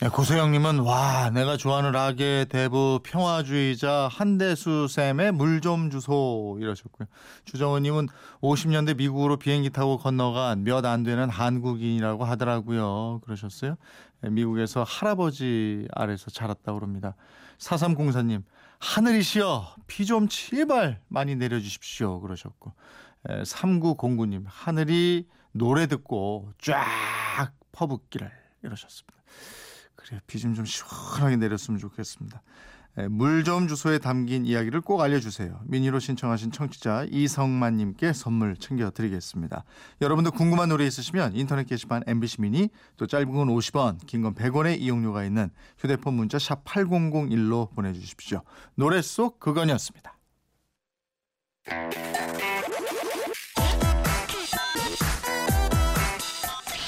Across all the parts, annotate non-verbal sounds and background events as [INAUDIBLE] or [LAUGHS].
네, 고소영님은 와 내가 좋아하는 락의 대부 평화주의자 한대수 쌤의 물 좀 주소 이러셨고요. 주정원님은 50년대 미국으로 비행기 타고 건너간 몇 안 되는 한국인이라고 하더라고요. 그러셨어요. 네, 미국에서 할아버지 아래서 자랐다고 그럽니다. 4304님 하늘이시여 비 좀 제발 많이 내려주십시오 그러셨고 3909님 하늘이 노래 듣고 쫙 퍼붓기를 이러셨습니다. 그래 비 좀 좀 시원하게 내렸으면 좋겠습니다. 물점 주소에 담긴 이야기를 꼭 알려주세요. 미니로 신청하신 청취자 이성만님께 선물 챙겨드리겠습니다. 여러분도 궁금한 노래 있으시면 인터넷 게시판 MBC 미니 또 짧은 건 50원, 긴 건 100원의 이용료가 있는 휴대폰 문자 샵 8001로 보내주십시오. 노래 속 그건이었습니다.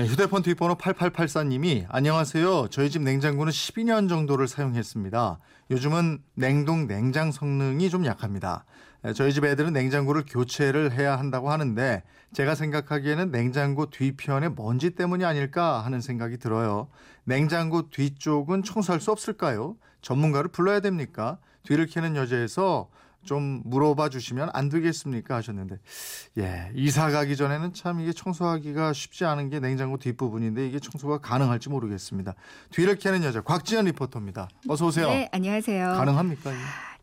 네, 휴대폰 뒷번호 8884님이 안녕하세요. 저희 집 냉장고는 12년 정도를 사용했습니다. 요즘은 냉동 냉장 성능이 좀 약합니다. 네, 저희 집 애들은 냉장고를 교체를 해야 한다고 하는데 제가 생각하기에는 냉장고 뒤편에 먼지 때문이 아닐까 하는 생각이 들어요. 냉장고 뒤쪽은 청소할 수 없을까요? 전문가를 불러야 됩니까? 뒤를 캐는 여자에서 좀 물어봐 주시면 안 되겠습니까? 하셨는데. 예 이사 가기 전에는 참 이게 청소하기가 쉽지 않은 게 냉장고 뒷부분인데 이게 청소가 가능할지 모르겠습니다. 뒤를 캐는 여자 곽지연 리포터입니다. 어서 오세요. 네 안녕하세요. 가능합니까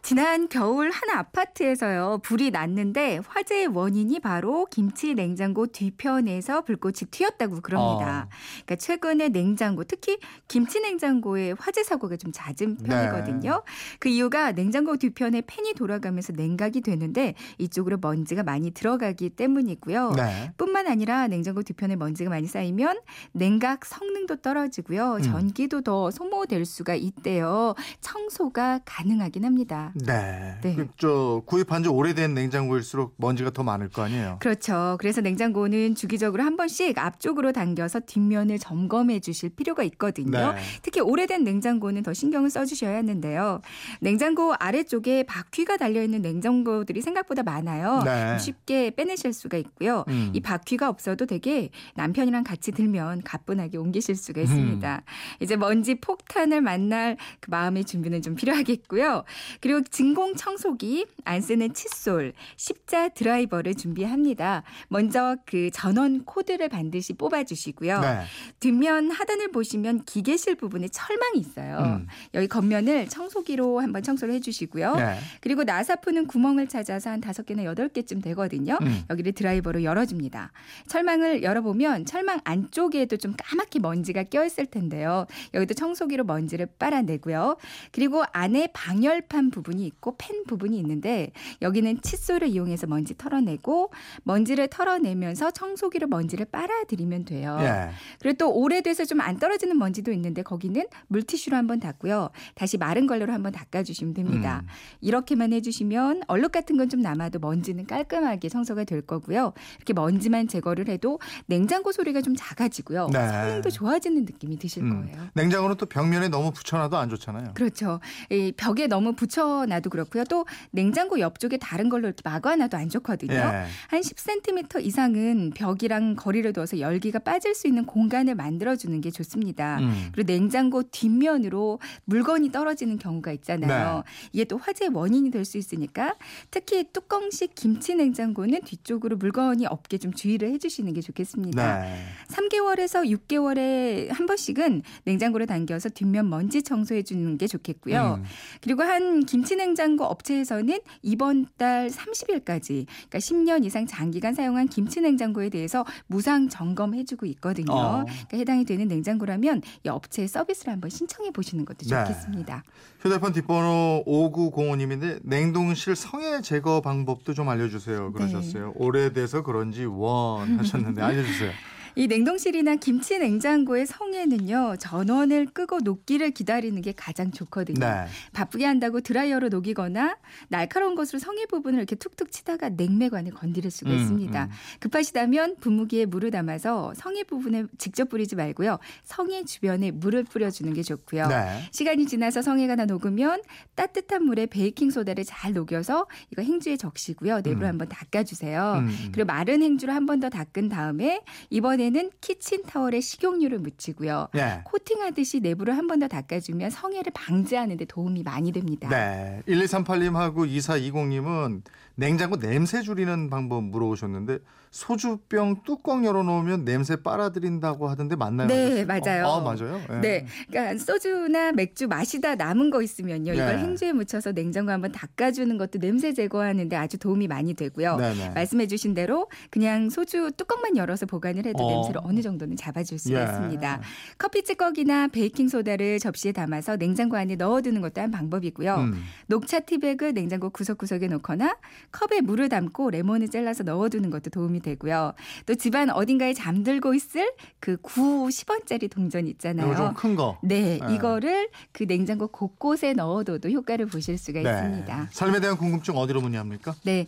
지난 겨울 한 아파트에서요 불이 났는데 화재의 원인이 바로 김치 냉장고 뒤편에서 불꽃이 튀었다고 그럽니다. 어. 그러니까 최근에 냉장고 특히 김치 냉장고에 화재 사고가 좀 잦은 편이거든요. 네. 그 이유가 냉장고 뒤편에 팬이 돌아가면서 냉각이 되는데 이쪽으로 먼지가 많이 들어가기 때문이고요. 네. 뿐만 아니라 냉장고 뒤편에 먼지가 많이 쌓이면 냉각 성능도 떨어지고요. 음. 전기도 더 소모될 수가 있대요. 청소가 가능하긴 합니다. 네. 네. 그, 구입한 지 오래된 냉장고일수록 먼지가 더 많을 거 아니에요. 그렇죠. 그래서 냉장고는 주기적으로 한 번씩 앞쪽으로 당겨서 뒷면을 점검해 주실 필요가 있거든요. 네. 특히 오래된 냉장고는 더 신경을 써 주셔야 하는데요. 냉장고 아래쪽에 바퀴가 달려 있는 냉장고들이 생각보다 많아요. 네. 쉽게 빼내실 수가 있고요. 음. 이 바퀴가 없어도 되게 남편이랑 같이 들면 가뿐하게 옮기실 수가 있습니다. 음. 이제 먼지 폭탄을 만날 그 마음의 준비는 좀 필요하겠고요. 그리고 진공 청소기, 안 쓰는 칫솔, 십자 드라이버를 준비합니다. 먼저 그 전원 코드를 반드시 뽑아주시고요. 네. 뒷면 하단을 보시면 기계실 부분에 철망이 있어요. 음. 여기 겉면을 청소기로 한번 청소를 해주시고요. 네. 그리고 나사푸는 구멍을 찾아서 한 다섯 개나 여덟 개쯤 되거든요. 음. 여기를 드라이버로 열어줍니다. 철망을 열어보면 철망 안쪽에도 좀 까맣게 먼지가 껴있을 텐데요. 여기도 청소기로 먼지를 빨아내고요. 그리고 안에 방열판 부분 부분이 있고 펜 부분이 있는데 여기는 칫솔을 이용해서 먼지 털어내고 먼지를 털어내면서 청소기로 먼지를 빨아들이면 돼요. 예. 그리고 또 오래돼서 좀 안 떨어지는 먼지도 있는데 거기는 물티슈로 한번 닦고요. 다시 마른 걸로로 한번 닦아주시면 됩니다. 음. 이렇게만 해주시면 얼룩 같은 건 좀 남아도 먼지는 깔끔하게 청소가 될 거고요. 이렇게 먼지만 제거를 해도 냉장고 소리가 좀 작아지고요. 네. 성능도 좋아지는 느낌이 드실 음. 거예요. 냉장고는 또 벽면에 너무 붙여놔도 안 좋잖아요. 그렇죠. 이 벽에 너무 붙여 놔도 그렇고요. 또 냉장고 옆쪽에 다른 걸로 이렇게 막아놔도 안 좋거든요. 예. 한 10cm 이상은 벽이랑 거리를 둬서 열기가 빠질 수 있는 공간을 만들어주는 게 좋습니다. 음. 그리고 냉장고 뒷면으로 물건이 떨어지는 경우가 있잖아요. 네. 이게 또 화재 원인이 될 수 있으니까 특히 뚜껑식 김치 냉장고는 뒤쪽으로 물건이 없게 좀 주의를 해주시는 게 좋겠습니다. 네. 3개월에서 6개월에 한 번씩은 냉장고를 당겨서 뒷면 먼지 청소해 주는 게 좋겠고요. 음. 그리고 한 김치 김치냉장고 업체에서는 이번 달 30일까지 그러니까 10년 이상 장기간 사용한 김치냉장고에 대해서 무상 점검해주고 있거든요. 어. 그러니까 해당이 되는 냉장고라면 이 업체 서비스를 한번 신청해 보시는 것도 네. 좋겠습니다. 휴대폰 뒷번호 5905님인데 냉동실 성에 제거 방법도 좀 알려주세요. 그러셨어요. 네. 오래돼서 그런지 원 하셨는데 [LAUGHS] 알려주세요. 이 냉동실이나 김치 냉장고의 성에는요 전원을 끄고 녹기를 기다리는 게 가장 좋거든요. 네. 바쁘게 한다고 드라이어로 녹이거나 날카로운 것으로 성에 부분을 이렇게 툭툭 치다가 냉매관을 건드릴 수가 음, 있습니다. 음. 급하시다면 분무기에 물을 담아서 성의 부분에 직접 뿌리지 말고요. 성의 주변에 물을 뿌려주는 게 좋고요. 네. 시간이 지나서 성에가 다 녹으면 따뜻한 물에 베이킹 소다를 잘 녹여서 이거 행주에 적시고요. 내부를 음. 한번 닦아주세요. 음, 음. 그리고 마른 행주를 한 번 더 닦은 다음에 이번에 는 키친 타월에 식용유를 묻히고요. 네. 코팅하듯이 내부를 한 번 더 닦아주면 성해를 방지하는 데 도움이 많이 됩니다. 네. 1238님하고 2420님은 냉장고 냄새 줄이는 방법 물어보셨는데 소주병 뚜껑 열어놓으면 냄새 빨아들인다고 하던데 맞나요? 네, 맞아요. 아, 맞아요? 네. 그러니까 소주나 맥주 마시다 남은 거 있으면요. 이걸 네. 행주에 묻혀서 냉장고 한번 닦아주는 것도 냄새 제거하는데 아주 도움이 많이 되고요. 네네. 말씀해 주신 대로 그냥 소주 뚜껑만 열어서 보관을 해도 어. 냄새를 어느 정도는 잡아줄 수가 예. 있습니다. 커피 찌꺼기나 베이킹 소다를 접시에 담아서 냉장고 안에 넣어두는 것도 한 방법이고요. 음. 녹차 티백을 냉장고 구석구석에 놓거나 컵에 물을 담고 레몬을 잘라서 넣어두는 것도 도움이 되고요. 또 집안 어딘가에 잠들고 있을 그 9, 10원짜리 동전 있잖아요. 이거 좀큰 거. 네, 네. 이거를 그 냉장고 곳곳에 넣어둬도 효과를 보실 수가 네. 있습니다. 삶에 대한 궁금증 어디로 문의합니까? 네.